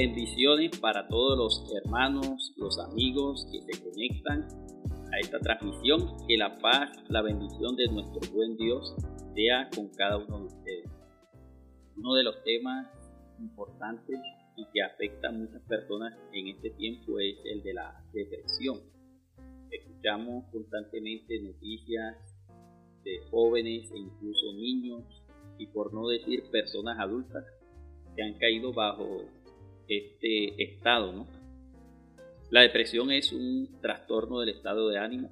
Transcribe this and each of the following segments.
Bendiciones para todos los hermanos, los amigos que se conectan a esta transmisión. Que la paz, la bendición de nuestro buen Dios sea con cada uno de ustedes. Uno de los temas importantes y que afecta a muchas personas en este tiempo es el de la depresión. Escuchamos constantemente noticias de jóvenes e incluso niños y por no decir personas adultas que han caído bajo este estado, ¿no? La depresión es un trastorno del estado de ánimo.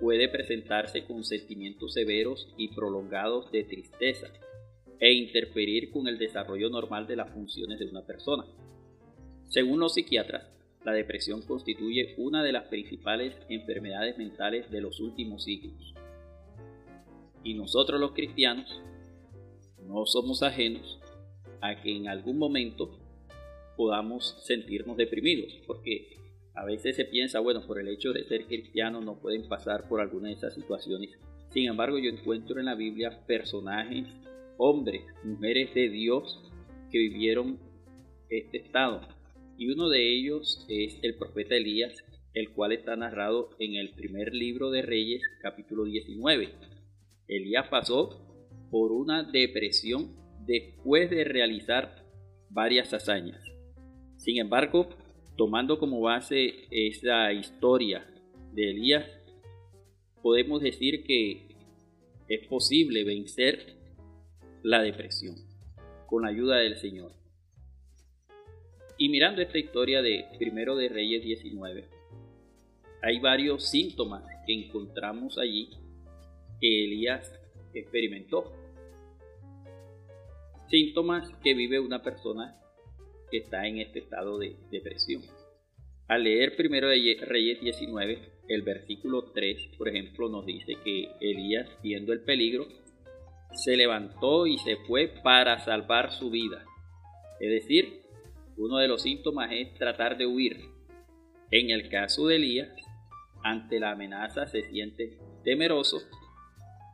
Puede presentarse con sentimientos severos y prolongados de tristeza e interferir con el desarrollo normal de las funciones de una persona. Según los psiquiatras, la depresión constituye una de las principales enfermedades mentales de los últimos siglos. Y nosotros los cristianos no somos ajenos a que en algún momento podamos sentirnos deprimidos, porque a veces se piensa, bueno, por el hecho de ser cristianos no pueden pasar por alguna de esas situaciones. Sin embargo, yo encuentro en la Biblia personajes, hombres, mujeres de Dios que vivieron este estado. Y uno de ellos es el profeta Elías, el cual está narrado en el primer libro de Reyes, capítulo 19. Elías pasó por una depresión después de realizar varias hazañas. Sin embargo, tomando como base esa historia de Elías, podemos decir que es posible vencer la depresión con la ayuda del Señor. Y mirando esta historia de Primero de Reyes 19, hay varios síntomas que encontramos allí que Elías experimentó síntomas que vive una persona que está en este estado de depresión. Al leer primero de Reyes 19, el versículo 3, por ejemplo, nos dice que Elías, viendo el peligro, se levantó y se fue para salvar su vida. Es decir, uno de los síntomas es tratar de huir. En el caso de Elías, ante la amenaza se siente temeroso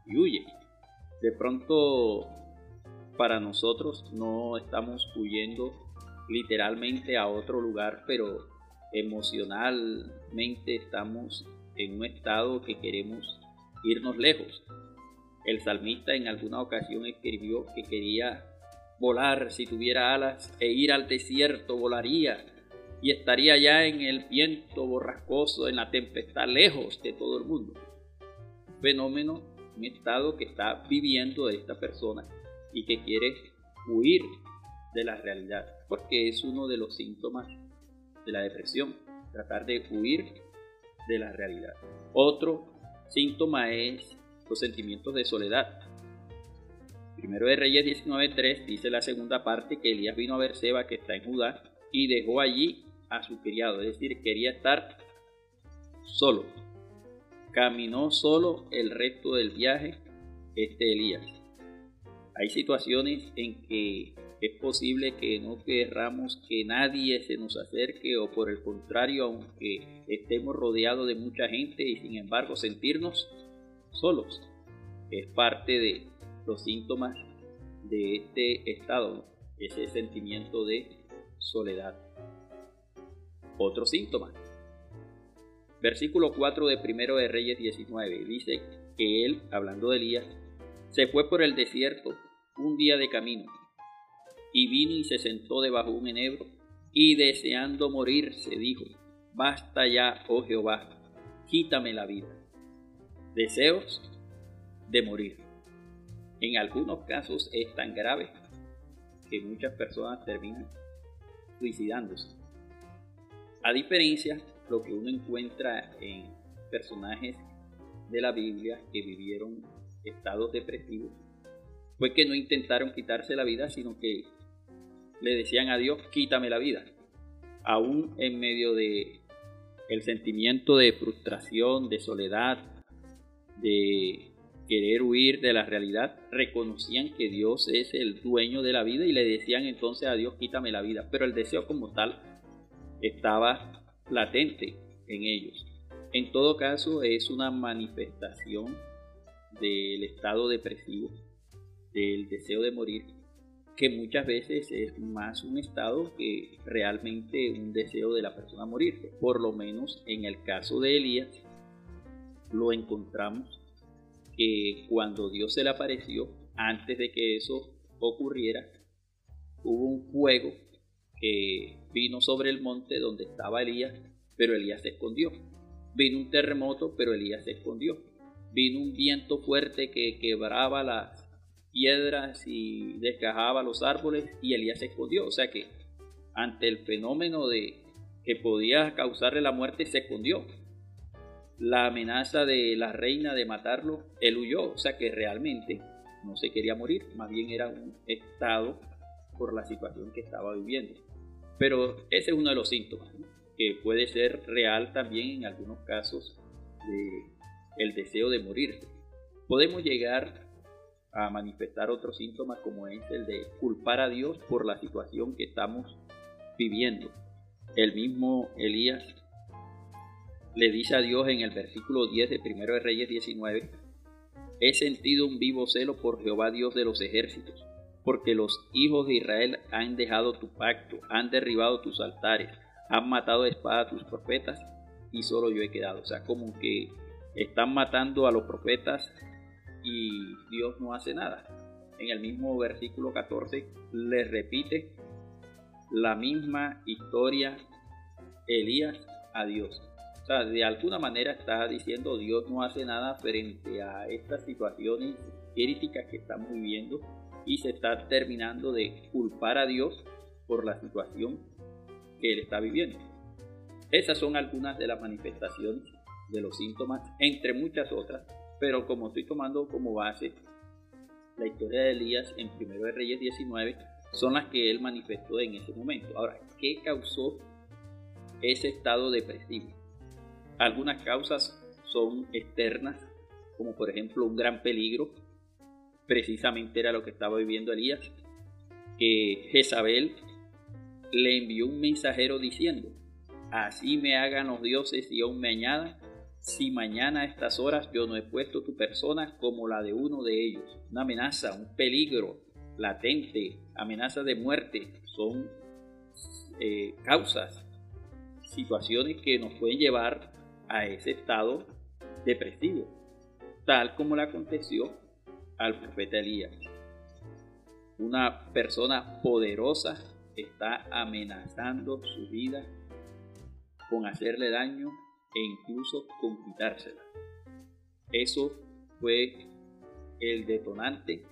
y huye. De pronto para nosotros no estamos huyendo literalmente a otro lugar, pero emocionalmente estamos en un estado que queremos irnos lejos. El salmista en alguna ocasión escribió que quería volar si tuviera alas e ir al desierto volaría y estaría ya en el viento borrascoso, en la tempestad, lejos de todo el mundo. fenómeno, un estado que está viviendo esta persona y que quiere huir de la realidad, porque es uno de los síntomas de la depresión, tratar de huir de la realidad. Otro síntoma es los sentimientos de soledad. Primero de Reyes 19.3 dice la segunda parte que Elías vino a ver Seba que está en Judá y dejó allí a su criado, es decir, quería estar solo. Caminó solo el resto del viaje este Elías. Hay situaciones en que es posible que no querramos que nadie se nos acerque o por el contrario, aunque estemos rodeados de mucha gente y sin embargo sentirnos solos. Es parte de los síntomas de este estado, ese sentimiento de soledad. Otro síntoma. Versículo 4 de Primero de Reyes 19 dice que él, hablando de Elías, se fue por el desierto un día de camino, y vino y se sentó debajo de un enebro, y deseando morir se dijo, basta ya, oh Jehová, quítame la vida. Deseos de morir. En algunos casos es tan grave que muchas personas terminan suicidándose. A diferencia lo que uno encuentra en personajes de la Biblia que vivieron estados depresivos, fue que no intentaron quitarse la vida, sino que le decían a Dios, quítame la vida. Aún en medio de el sentimiento de frustración, de soledad, de querer huir de la realidad, reconocían que Dios es el dueño de la vida y le decían entonces a Dios, quítame la vida. Pero el deseo como tal estaba latente en ellos. En todo caso, es una manifestación del estado depresivo del deseo de morir que muchas veces es más un estado que realmente un deseo de la persona morirse. Por lo menos en el caso de Elías lo encontramos que cuando Dios se le apareció, antes de que eso ocurriera, hubo un fuego que vino sobre el monte donde estaba Elías, pero Elías se escondió. Vino un terremoto, pero Elías se escondió. Vino un viento fuerte que quebraba las piedras y desgajaba los árboles y Elías se escondió. O sea que ante el fenómeno de que podía causarle la muerte se escondió. La amenaza de la reina de matarlo, él huyó. O sea que realmente no se quería morir, más bien era un estado por la situación que estaba viviendo. Pero ese es uno de los síntomas, que puede ser real también en algunos casos de el deseo de morirse. Podemos llegar a manifestar otros síntomas como es el de culpar a Dios por la situación que estamos viviendo. El mismo Elías le dice a Dios en el versículo 10 de 1 de Reyes 19, he sentido un vivo celo por Jehová Dios de los ejércitos, porque los hijos de Israel han dejado tu pacto, han derribado tus altares, han matado a espada a tus profetas y solo yo he quedado. O sea, como que están matando a los profetas y Dios no hace nada. En el mismo versículo 14 le repite la misma historia Elías a Dios. O sea, de alguna manera está diciendo Dios no hace nada frente a estas situaciones críticas que estamos viviendo y se está terminando de culpar a Dios por la situación que él está viviendo. Esas son algunas de las manifestaciones de los síntomas, entre muchas otras, pero como estoy tomando como base la historia de Elías en 1 Reyes 19, son las que él manifestó en ese momento. Ahora, ¿qué causó ese estado depresivo? Algunas causas son externas, como por ejemplo un gran peligro, precisamente era lo que estaba viviendo Elías, que Jezabel le envió un mensajero diciendo, así me hagan los dioses y aún me añadan, si mañana a estas horas yo no he puesto tu persona como la de uno de ellos. Una amenaza, un peligro latente, amenaza de muerte, son eh, causas, situaciones que nos pueden llevar a ese estado depresivo, tal como le aconteció al profeta Elías. Una persona poderosa está amenazando su vida con hacerle daño e incluso con quitársela. Eso fue el detonante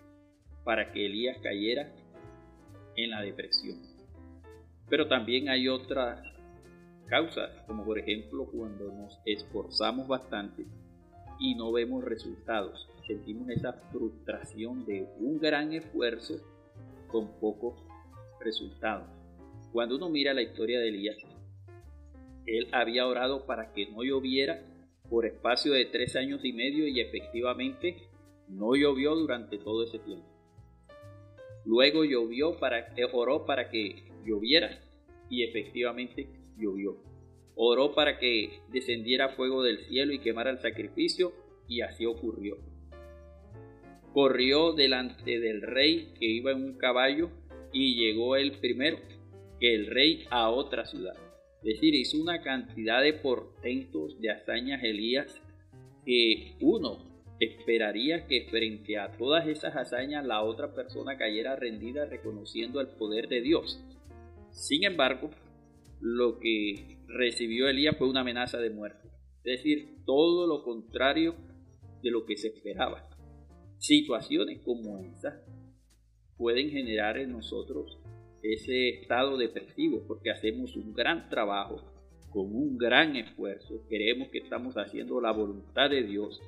para que Elías cayera en la depresión. Pero también hay otras causas, como por ejemplo cuando nos esforzamos bastante y no vemos resultados. Sentimos esa frustración de un gran esfuerzo con pocos resultados. Cuando uno mira la historia de Elías, él había orado para que no lloviera por espacio de tres años y medio y efectivamente no llovió durante todo ese tiempo. Luego llovió para, oró para que lloviera y efectivamente llovió. Oró para que descendiera fuego del cielo y quemara el sacrificio y así ocurrió. Corrió delante del rey que iba en un caballo y llegó él primero que el rey a otra ciudad. Es decir, hizo una cantidad de portentos, de hazañas Elías, que uno esperaría que frente a todas esas hazañas la otra persona cayera rendida reconociendo el poder de Dios. Sin embargo, lo que recibió Elías fue una amenaza de muerte. Es decir, todo lo contrario de lo que se esperaba. Situaciones como estas pueden generar en nosotros ese estado depresivo porque hacemos un gran trabajo con un gran esfuerzo, creemos que estamos haciendo la voluntad de Dios,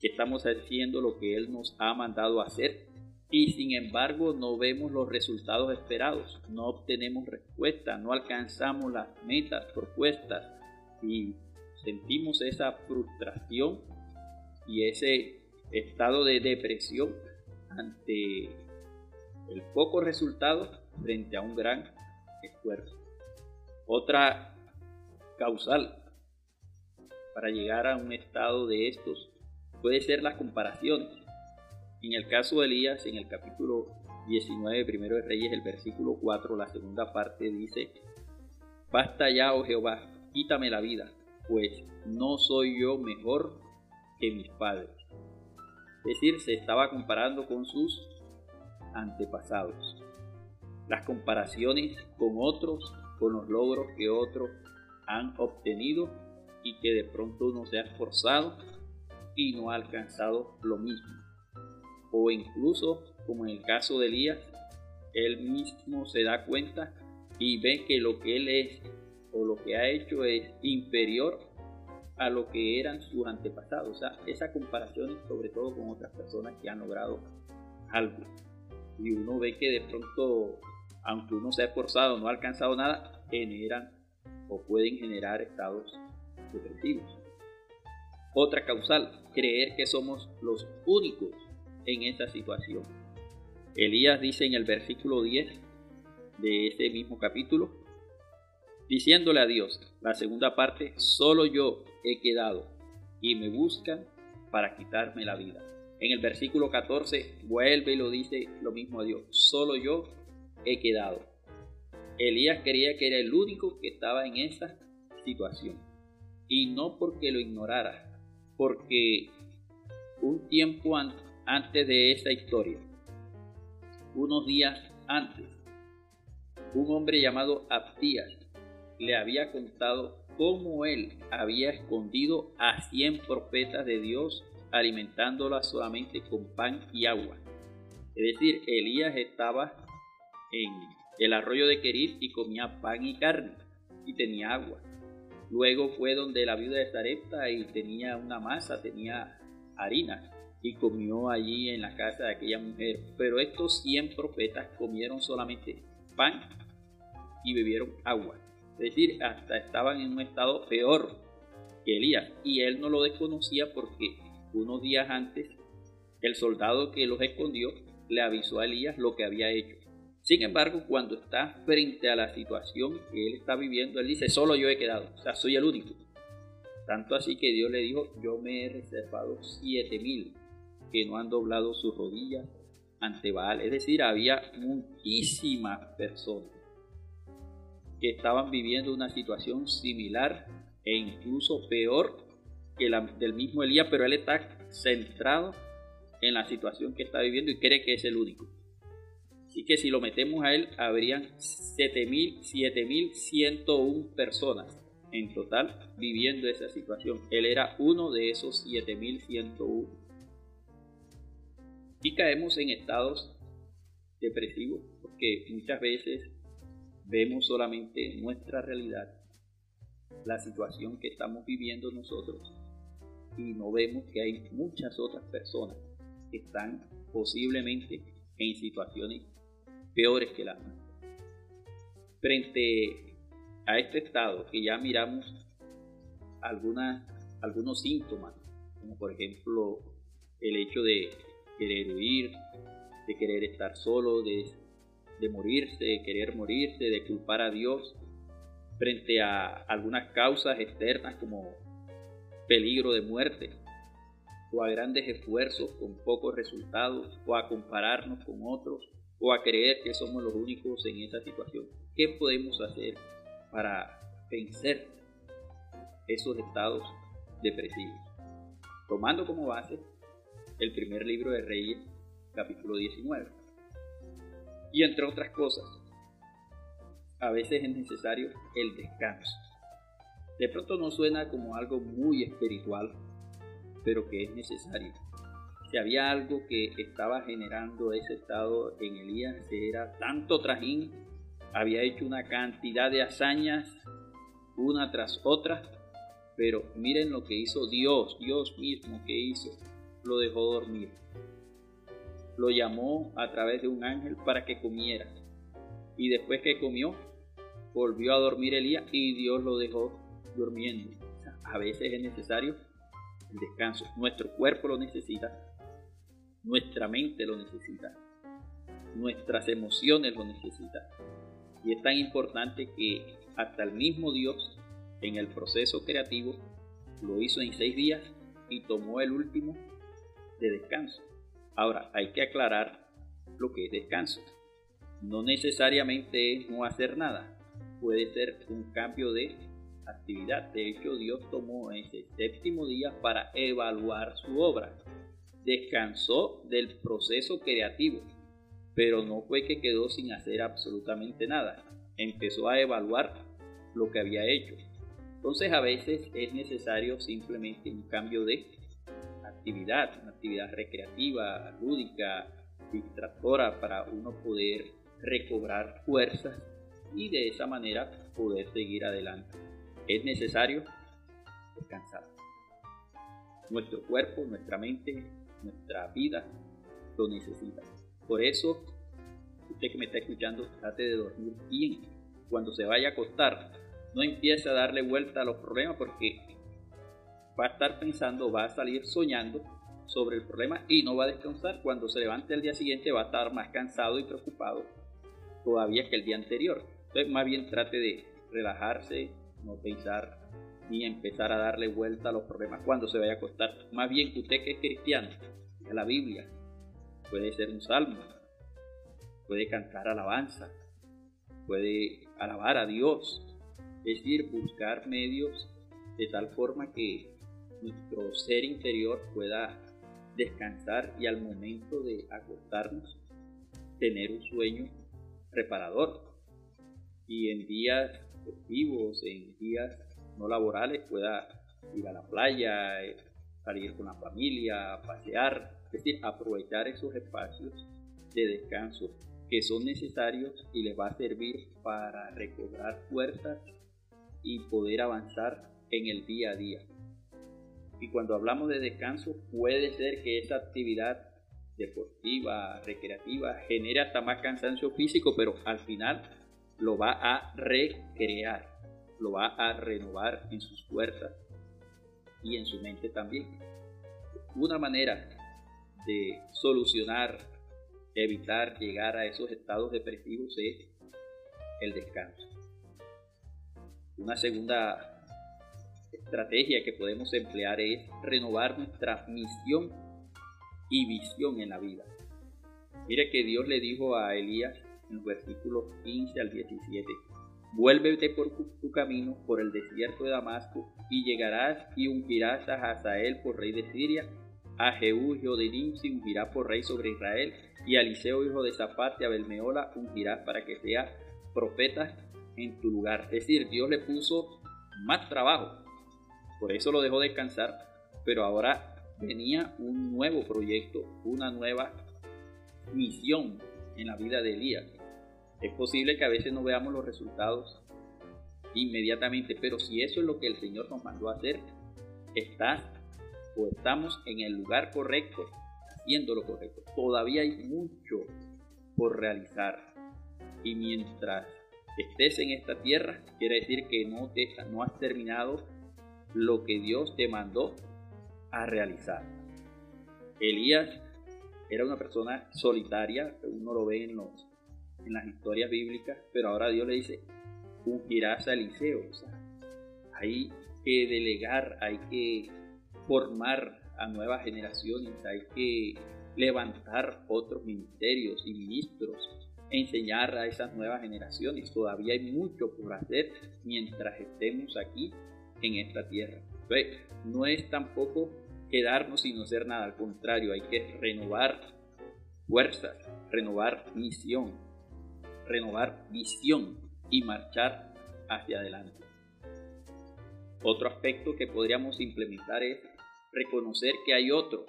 que estamos haciendo lo que Él nos ha mandado hacer y sin embargo no vemos los resultados esperados, no obtenemos respuesta, no alcanzamos las metas propuestas y sentimos esa frustración y ese estado de depresión ante el poco resultado frente a un gran esfuerzo. Otra causal para llegar a un estado de estos puede ser las comparaciones. En el caso de Elías, en el capítulo 19, primero de Reyes, el versículo 4, la segunda parte dice, Basta ya, oh Jehová, quítame la vida, pues no soy yo mejor que mis padres. Es decir, se estaba comparando con sus antepasados. Las comparaciones con otros, con los logros que otros han obtenido y que de pronto uno se ha esforzado y no ha alcanzado lo mismo. O incluso, como en el caso de Elías, él mismo se da cuenta y ve que lo que él es o lo que ha hecho es inferior a lo que eran sus antepasados. O sea, esa comparación sobre todo con otras personas que han logrado algo. Y uno ve que de pronto, aunque uno se ha esforzado, no ha alcanzado nada, generan o pueden generar estados depresivos. Otra causal, creer que somos los únicos en esta situación. Elías dice en el versículo 10 de ese mismo capítulo, diciéndole a Dios, la segunda parte, solo yo he quedado y me buscan para quitarme la vida. En el versículo 14 vuelve y lo dice lo mismo a Dios, solo yo he quedado. Elías creía que era el único que estaba en esa situación. Y no porque lo ignorara, porque un tiempo antes de esa historia, unos días antes, un hombre llamado Abdías le había contado cómo él había escondido a cien profetas de Dios alimentándolas solamente con pan y agua. Es decir, Elías estaba en el arroyo de Querit y comía pan y carne y tenía agua. Luego fue donde la viuda de Sarepta y tenía una masa, tenía harina y comió allí en la casa de aquella mujer. Pero estos cien profetas comieron solamente pan y bebieron agua. Es decir, hasta estaban en un estado peor que Elías. Y él no lo desconocía porque unos días antes el soldado que los escondió le avisó a Elías lo que había hecho. Sin embargo, cuando está frente a la situación que él está viviendo, él dice, solo yo he quedado, o sea, soy el único. Tanto así que Dios le dijo, yo me he reservado siete mil que no han doblado sus rodillas ante Baal. Es decir, había muchísimas personas que estaban viviendo una situación similar e incluso peor que la del mismo Elías, pero él está centrado en la situación que está viviendo y cree que es el único. Así que si lo metemos a él, habrían 7.101 personas en total viviendo esa situación. Él era uno de esos 7.101. Y caemos en estados depresivos porque muchas veces vemos solamente nuestra realidad, la situación que estamos viviendo nosotros y no vemos que hay muchas otras personas que están posiblemente en situaciones peores que las nuestras. Frente a este estado que ya miramos algunas, algunos síntomas, como por ejemplo el hecho de querer huir, de querer estar solo, de, de morirse, de querer morirse, de culpar a Dios frente a algunas causas externas como peligro de muerte, o a grandes esfuerzos con pocos resultados, o a compararnos con otros, o a creer que somos los únicos en esa situación. ¿Qué podemos hacer para vencer esos estados depresivos? Tomando como base el primer libro de Reyes, capítulo 19. Y entre otras cosas, a veces es necesario el descanso. De pronto no suena como algo muy espiritual, pero que es necesario si había algo que estaba generando ese estado en Elías, era tanto trajín, había hecho una cantidad de hazañas, una tras otra, pero miren lo que hizo Dios, Dios mismo que hizo, lo dejó dormir. Lo llamó a través de un ángel para que comiera. Y después que comió, volvió a dormir Elías y Dios lo dejó durmiendo. a veces es necesario el descanso. Nuestro cuerpo lo necesita, nuestra mente lo necesita. Nuestras emociones lo necesitan. Y es tan importante que hasta el mismo Dios, en el proceso creativo, lo hizo en seis días y tomó el último de descanso. Ahora, hay que aclarar lo que es descanso. No necesariamente es no hacer nada, puede ser un cambio de actividad. De hecho, Dios tomó ese séptimo día para evaluar su obra. Descansó del proceso creativo, pero no fue que quedó sin hacer absolutamente nada. Empezó a evaluar lo que había hecho. Entonces a veces es necesario simplemente un cambio de actividad, una actividad recreativa, lúdica, distractora para uno poder recobrar fuerzas y de esa manera poder seguir adelante. Es necesario descansar. Nuestro cuerpo, nuestra mente, nuestra vida lo necesita. Por eso, usted que me está escuchando, trate de dormir bien. Cuando se vaya a acostar, no empiece a darle vuelta a los problemas porque va a estar pensando, va a salir soñando sobre el problema y no va a descansar. Cuando se levante el día siguiente va a estar más cansado y preocupado todavía que el día anterior. Entonces más bien trate de relajarse, no pensar ni empezar a darle vuelta a los problemas cuando se vaya a acostar. Más bien que usted que es cristiano, a la Biblia, puede ser un salmo, puede cantar alabanza, puede alabar a Dios, es decir, buscar medios de tal forma que nuestro ser interior pueda descansar y al momento de acostarnos tener un sueño reparador y en días festivos, en días no laborales pueda ir a la playa, eh, salir con la familia, pasear, es decir, aprovechar esos espacios de descanso que son necesarios y les va a servir para recobrar fuerzas y poder avanzar en el día a día. Y cuando hablamos de descanso, puede ser que esa actividad deportiva, recreativa, genere hasta más cansancio físico, pero al final lo va a recrear, lo va a renovar en sus fuerzas y en su mente también. Una manera de solucionar, evitar llegar a esos estados depresivos es el descanso. Una segunda estrategia que podemos emplear es renovar nuestra misión y visión en la vida. Mire que Dios le dijo a Elías en los versículos 15 al 17. Vuélvete por tu camino por el desierto de Damasco y llegarás y ungirás a Hazael por rey de Siria, a Jehú hijo de Nimsi ungirás por rey sobre Israel y a Eliseo hijo de Zapate a Belmeola ungirás para que sea profeta en tu lugar. Es decir, Dios le puso más trabajo, por eso lo dejó descansar, pero ahora venía un nuevo proyecto, una nueva misión en la vida de Elías. Es posible que a veces no veamos los resultados inmediatamente, pero si eso es lo que el Señor nos mandó hacer, estás o estamos en el lugar correcto, haciendo lo correcto. Todavía hay mucho por realizar. Y mientras estés en esta tierra, quiere decir que no, te, no has terminado lo que Dios te mandó a realizar. Elías era una persona solitaria, uno lo ve en, los, en las historias bíblicas, pero ahora Dios le dice, ungirás a Eliseo. O sea, hay que delegar, hay que formar a nuevas generaciones, hay que levantar otros ministerios y ministros, enseñar a esas nuevas generaciones. Todavía hay mucho por hacer mientras estemos aquí en esta tierra. no es tampoco quedarnos sin hacer nada, al contrario, hay que renovar fuerzas, renovar misión, renovar visión y marchar hacia adelante. Otro aspecto que podríamos implementar es reconocer que hay otros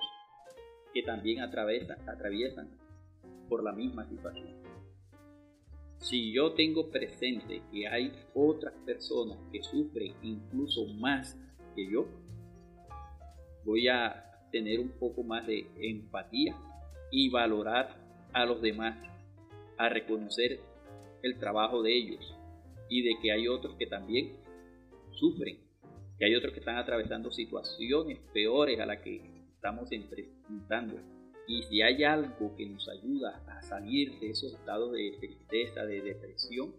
que también atraviesan, por la misma situación. Si yo tengo presente que hay otras personas que sufren incluso más que yo, voy a tener un poco más de empatía y valorar a los demás, a reconocer el trabajo de ellos y de que hay otros que también sufren, que hay otros que están atravesando situaciones peores a las que estamos enfrentando. Y si hay algo que nos ayuda a salir de esos estados de tristeza, de depresión,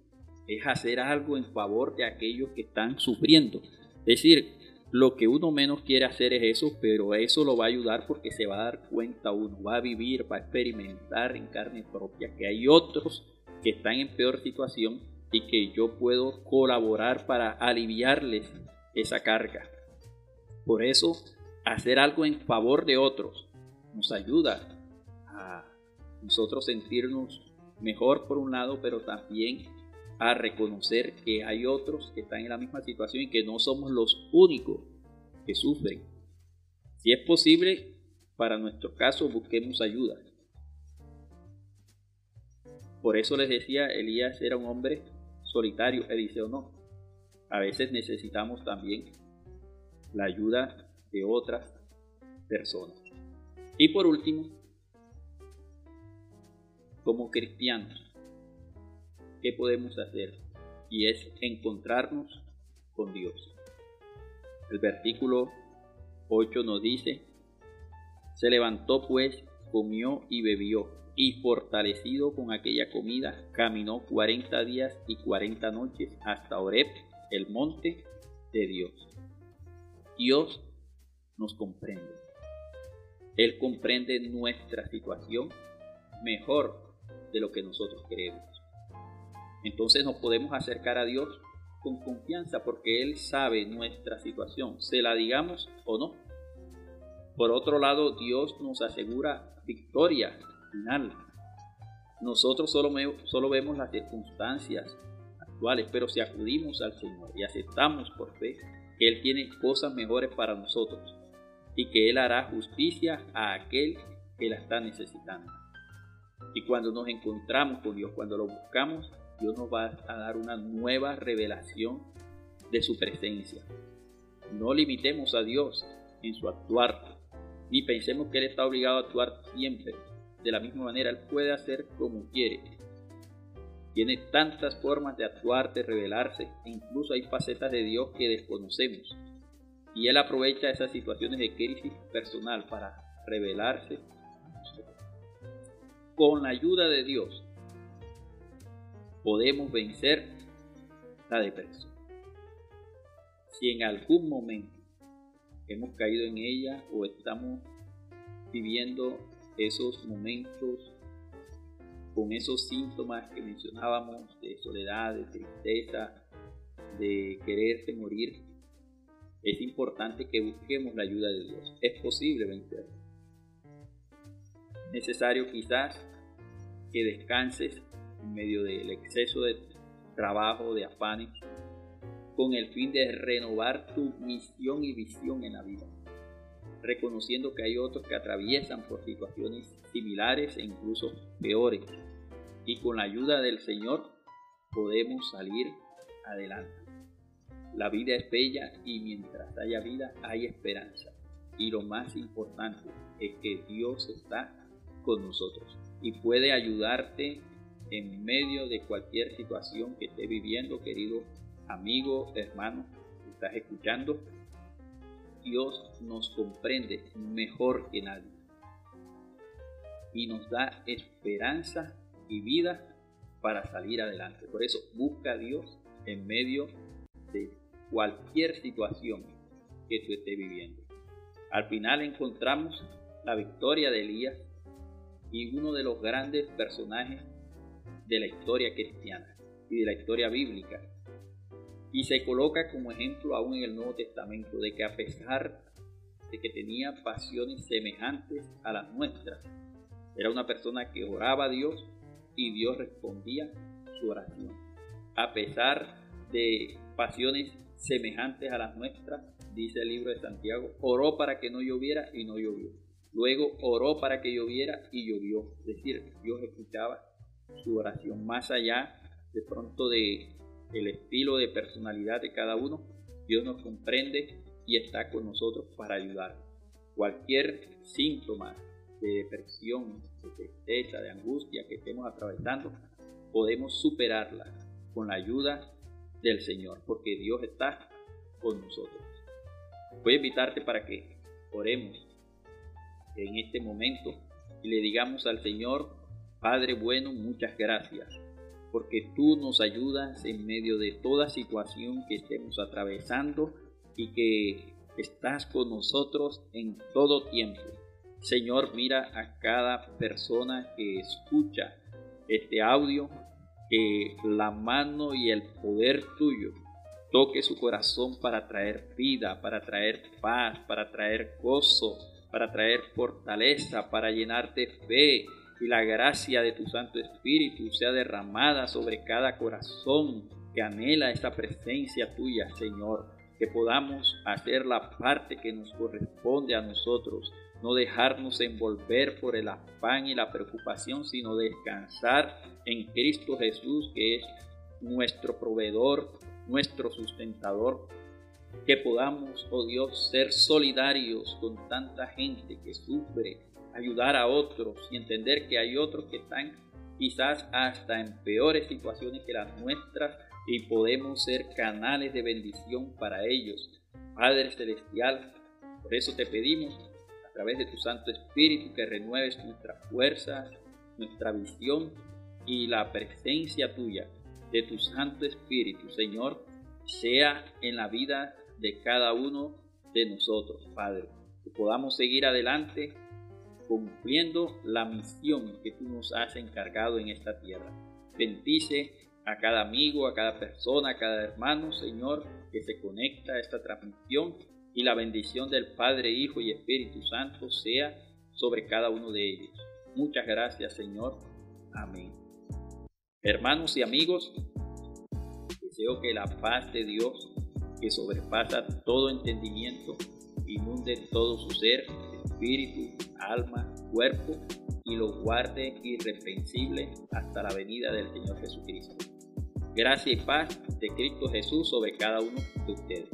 es hacer algo en favor de aquellos que están sufriendo. Es decir, lo que uno menos quiere hacer es eso, pero eso lo va a ayudar porque se va a dar cuenta uno, va a vivir, va a experimentar en carne propia que hay otros que están en peor situación y que yo puedo colaborar para aliviarles esa carga. Por eso, hacer algo en favor de otros nos ayuda a nosotros sentirnos mejor por un lado, pero también a reconocer que hay otros que están en la misma situación y que no somos los únicos que sufren. Si es posible, para nuestro caso busquemos ayuda. Por eso les decía, Elías era un hombre solitario, Eliseo no. A veces necesitamos también la ayuda de otras personas. Y por último, como cristianos, ¿qué podemos hacer? Y es encontrarnos con Dios. El versículo 8 nos dice, se levantó pues, comió y bebió, y fortalecido con aquella comida, caminó cuarenta días y cuarenta noches hasta Oreb, el monte de Dios. Dios nos comprende. Él comprende nuestra situación mejor de lo que nosotros creemos. Entonces nos podemos acercar a Dios con confianza porque Él sabe nuestra situación, se la digamos o no. Por otro lado, Dios nos asegura victoria Nosotros solo, solo vemos las circunstancias actuales, pero si acudimos al Señor y aceptamos por fe que Él tiene cosas mejores para nosotros y que Él hará justicia a aquel que la está necesitando. Y cuando nos encontramos con Dios, cuando lo buscamos, Dios nos va a dar una nueva revelación de su presencia. No limitemos a Dios en su actuar, ni pensemos que Él está obligado a actuar siempre. De la misma manera, Él puede hacer como quiere. Tiene tantas formas de actuar, de revelarse, e incluso hay facetas de Dios que desconocemos. Y Él aprovecha esas situaciones de crisis personal para revelarse con la ayuda de Dios podemos vencer la depresión. Si en algún momento hemos caído en ella o estamos viviendo esos momentos con esos síntomas que mencionábamos de soledad, de tristeza, de quererse morir, es importante que busquemos la ayuda de Dios. Es posible vencerlo. Necesario quizás que descanses en medio del exceso de trabajo, de afanes, con el fin de renovar tu misión y visión en la vida, reconociendo que hay otros que atraviesan por situaciones similares e incluso peores, y con la ayuda del Señor podemos salir adelante. La vida es bella y mientras haya vida hay esperanza. Y lo más importante es que Dios está con nosotros y puede ayudarte en medio de cualquier situación que esté viviendo, querido amigo, hermano, que estás escuchando. Dios nos comprende mejor que nadie y nos da esperanza y vida para salir adelante. Por eso busca a Dios en medio de cualquier situación que tú estés viviendo. Al final encontramos la victoria de Elías y uno de los grandes personajes de la historia cristiana y de la historia bíblica. Y se coloca como ejemplo aún en el Nuevo Testamento de que a pesar de que tenía pasiones semejantes a las nuestras, era una persona que oraba a Dios y Dios respondía su oración. A pesar de pasiones semejantes a las nuestras, dice el libro de Santiago, oró para que no lloviera y no llovió. Luego oró para que lloviera y llovió. Es decir, Dios escuchaba su oración más allá de pronto de el estilo de personalidad de cada uno. Dios nos comprende y está con nosotros para ayudar. Cualquier síntoma de depresión, de tristeza, de angustia que estemos atravesando, podemos superarla con la ayuda del Señor, porque Dios está con nosotros. Voy a invitarte para que oremos en este momento y le digamos al Señor, Padre bueno, muchas gracias, porque tú nos ayudas en medio de toda situación que estemos atravesando y que estás con nosotros en todo tiempo. Señor, mira a cada persona que escucha este audio, que la mano y el poder tuyo toque su corazón para traer vida, para traer paz, para traer gozo, para traer fortaleza, para llenar de fe y la gracia de tu Santo Espíritu sea derramada sobre cada corazón que anhela esta presencia tuya, Señor, que podamos hacer la parte que nos corresponde a nosotros, no dejarnos envolver por el afán y la preocupación, sino descansar en Cristo Jesús, que es nuestro proveedor, nuestro sustentador, que podamos, oh Dios, ser solidarios con tanta gente que sufre, ayudar a otros y entender que hay otros que están quizás hasta en peores situaciones que las nuestras y podemos ser canales de bendición para ellos. Padre Celestial, por eso te pedimos a través de tu Santo Espíritu que renueves nuestra fuerza, nuestra visión y la presencia tuya de tu Santo Espíritu, Señor, sea en la vida de cada uno de nosotros, Padre. Que podamos seguir adelante cumpliendo la misión que tú nos has encargado en esta tierra. Bendice a cada amigo, a cada persona, a cada hermano, Señor, que se conecta a esta transmisión y la bendición del Padre, Hijo y Espíritu Santo sea sobre cada uno de ellos. Muchas gracias, Señor. Amén. Hermanos y amigos, deseo que la paz de Dios que sobrepasa todo entendimiento, inunde todo su ser, espíritu, alma, cuerpo, y lo guarde irreprensible hasta la venida del Señor Jesucristo. Gracia y paz de Cristo Jesús sobre cada uno de ustedes.